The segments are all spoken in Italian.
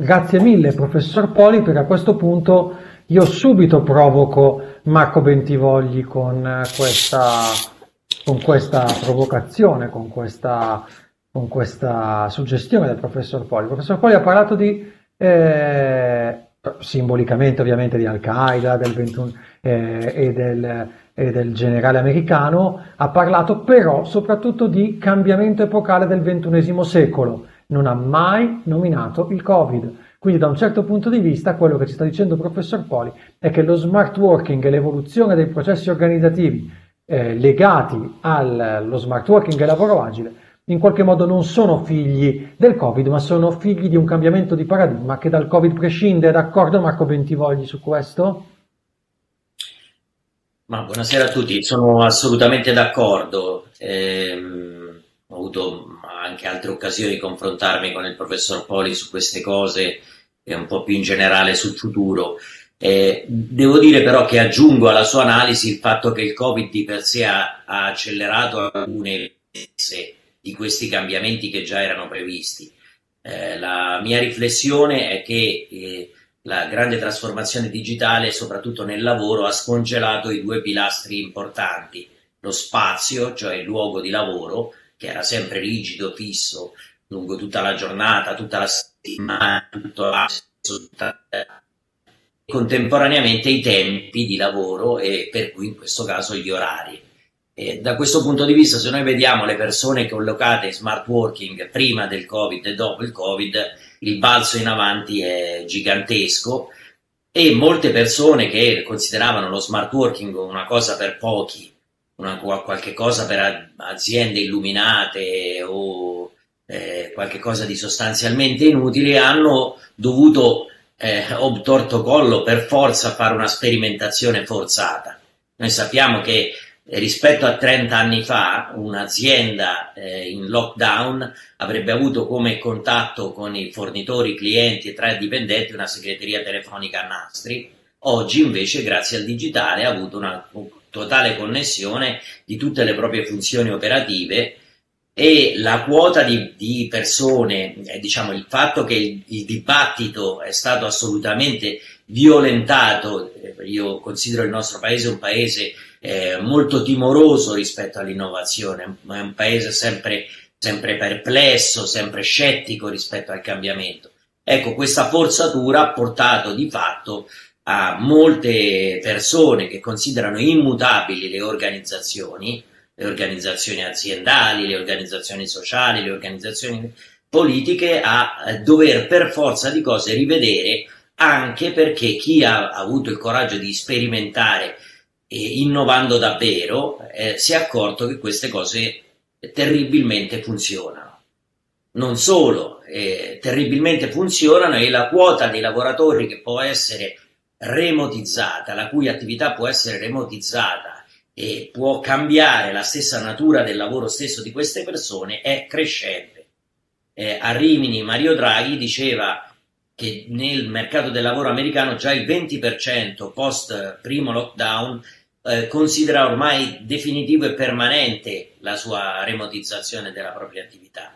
grazie mille professor Poli perché a questo punto io subito provoco Marco Bentivogli con questa, con questa provocazione, con questa, con questa suggestione del professor Poli. Il professor Poli ha parlato di, eh, simbolicamente ovviamente di Al-Qaeda del 21, eh, e, del, e del generale americano, ha parlato però soprattutto di cambiamento epocale del XXI secolo. Non ha mai nominato il Covid. Quindi da un certo punto di vista quello che ci sta dicendo il professor Poli è che lo smart working e l'evoluzione dei processi organizzativi eh, legati allo smart working e lavoro agile in qualche modo non sono figli del Covid, ma sono figli di un cambiamento di paradigma che dal Covid prescinde. D'accordo Marco Bentivogli su questo? Ma buonasera a tutti, sono assolutamente d'accordo. Eh, ho avuto anche altre occasioni di confrontarmi con il professor Poli su queste cose e un po' più in generale sul futuro. Eh, devo dire però che aggiungo alla sua analisi il fatto che il Covid di per sé ha, ha accelerato alcune di questi cambiamenti che già erano previsti. Eh, la mia riflessione è che eh, la grande trasformazione digitale, soprattutto nel lavoro, ha scongelato i due pilastri importanti, lo spazio, cioè il luogo di lavoro, che era sempre rigido, fisso, lungo tutta la giornata, tutta la settimana, tutto tutta, contemporaneamente i tempi di lavoro e per cui in questo caso gli orari. E da questo punto di vista, se noi vediamo le persone collocate in smart working prima del Covid e dopo il Covid, il balzo in avanti è gigantesco e molte persone che consideravano lo smart working una cosa per pochi una, qualche cosa per aziende illuminate o eh, qualche cosa di sostanzialmente inutile, hanno dovuto eh, obtorto collo per forza fare una sperimentazione forzata. Noi sappiamo che rispetto a 30 anni fa un'azienda eh, in lockdown avrebbe avuto come contatto con i fornitori, clienti e tra i dipendenti una segreteria telefonica a nastri. Oggi invece grazie al digitale ha avuto una totale connessione di tutte le proprie funzioni operative e la quota di, di persone, eh, diciamo il fatto che il, il, dibattito è stato assolutamente violentato, eh, io considero il nostro paese un paese eh, molto timoroso rispetto all'innovazione, è un paese sempre, sempre perplesso, sempre scettico rispetto al cambiamento. Ecco, questa forzatura ha portato di fatto a molte persone che considerano immutabili le organizzazioni, le organizzazioni aziendali, le organizzazioni sociali, le organizzazioni politiche, a dover per forza di cose rivedere anche perché chi ha avuto il coraggio di sperimentare eh, innovando davvero eh, si è accorto che queste cose terribilmente funzionano. Non solo, eh, terribilmente funzionano e la quota dei lavoratori che può essere remotizzata, la cui attività può essere remotizzata e può cambiare la stessa natura del lavoro stesso di queste persone, è crescente. Eh, a Rimini Mario Draghi diceva che nel mercato del lavoro americano già il 20% post primo lockdown eh, considera ormai definitivo e permanente la sua remotizzazione della propria attività.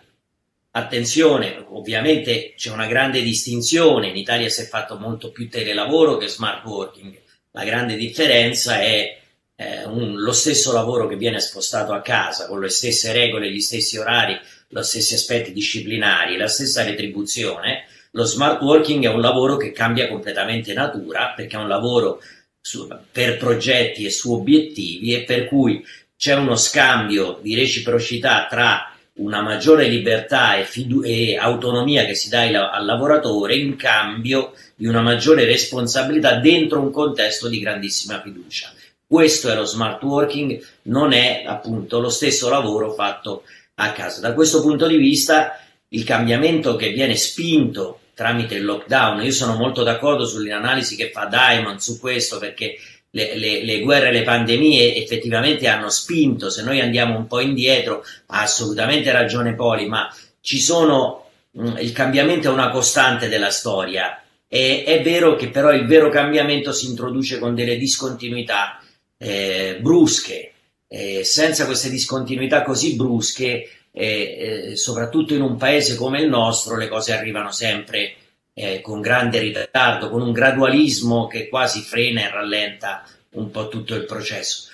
Attenzione, ovviamente c'è una grande distinzione, in Italia si è fatto molto più telelavoro che smart working, la grande differenza è eh, un, lo stesso lavoro che viene spostato a casa con le stesse regole, gli stessi orari, gli stessi aspetti disciplinari, la stessa retribuzione, lo smart working è un lavoro che cambia completamente natura perché è un lavoro su, per progetti e su obiettivi e per cui c'è uno scambio di reciprocità tra una maggiore libertà e, fidu- e autonomia che si dà il- al lavoratore in cambio di una maggiore responsabilità dentro un contesto di grandissima fiducia. Questo è lo smart working, non è appunto lo stesso lavoro fatto a casa. Da questo punto di vista, il cambiamento che viene spinto tramite il lockdown, io sono molto d'accordo sull'analisi che fa Diamond su questo perché le, le, le, guerre le pandemie effettivamente hanno spinto, se noi andiamo un po' indietro, ha assolutamente ragione Poli, ma ci sono, mh, mm, il cambiamento è una costante della storia. E, è vero che però il vero cambiamento si introduce con delle discontinuità eh, brusche. Eh, senza queste discontinuità così brusche, eh, soprattutto in un paese come il nostro, le cose arrivano sempre eh, con grande ritardo, con un gradualismo che quasi frena e rallenta un po' tutto il processo.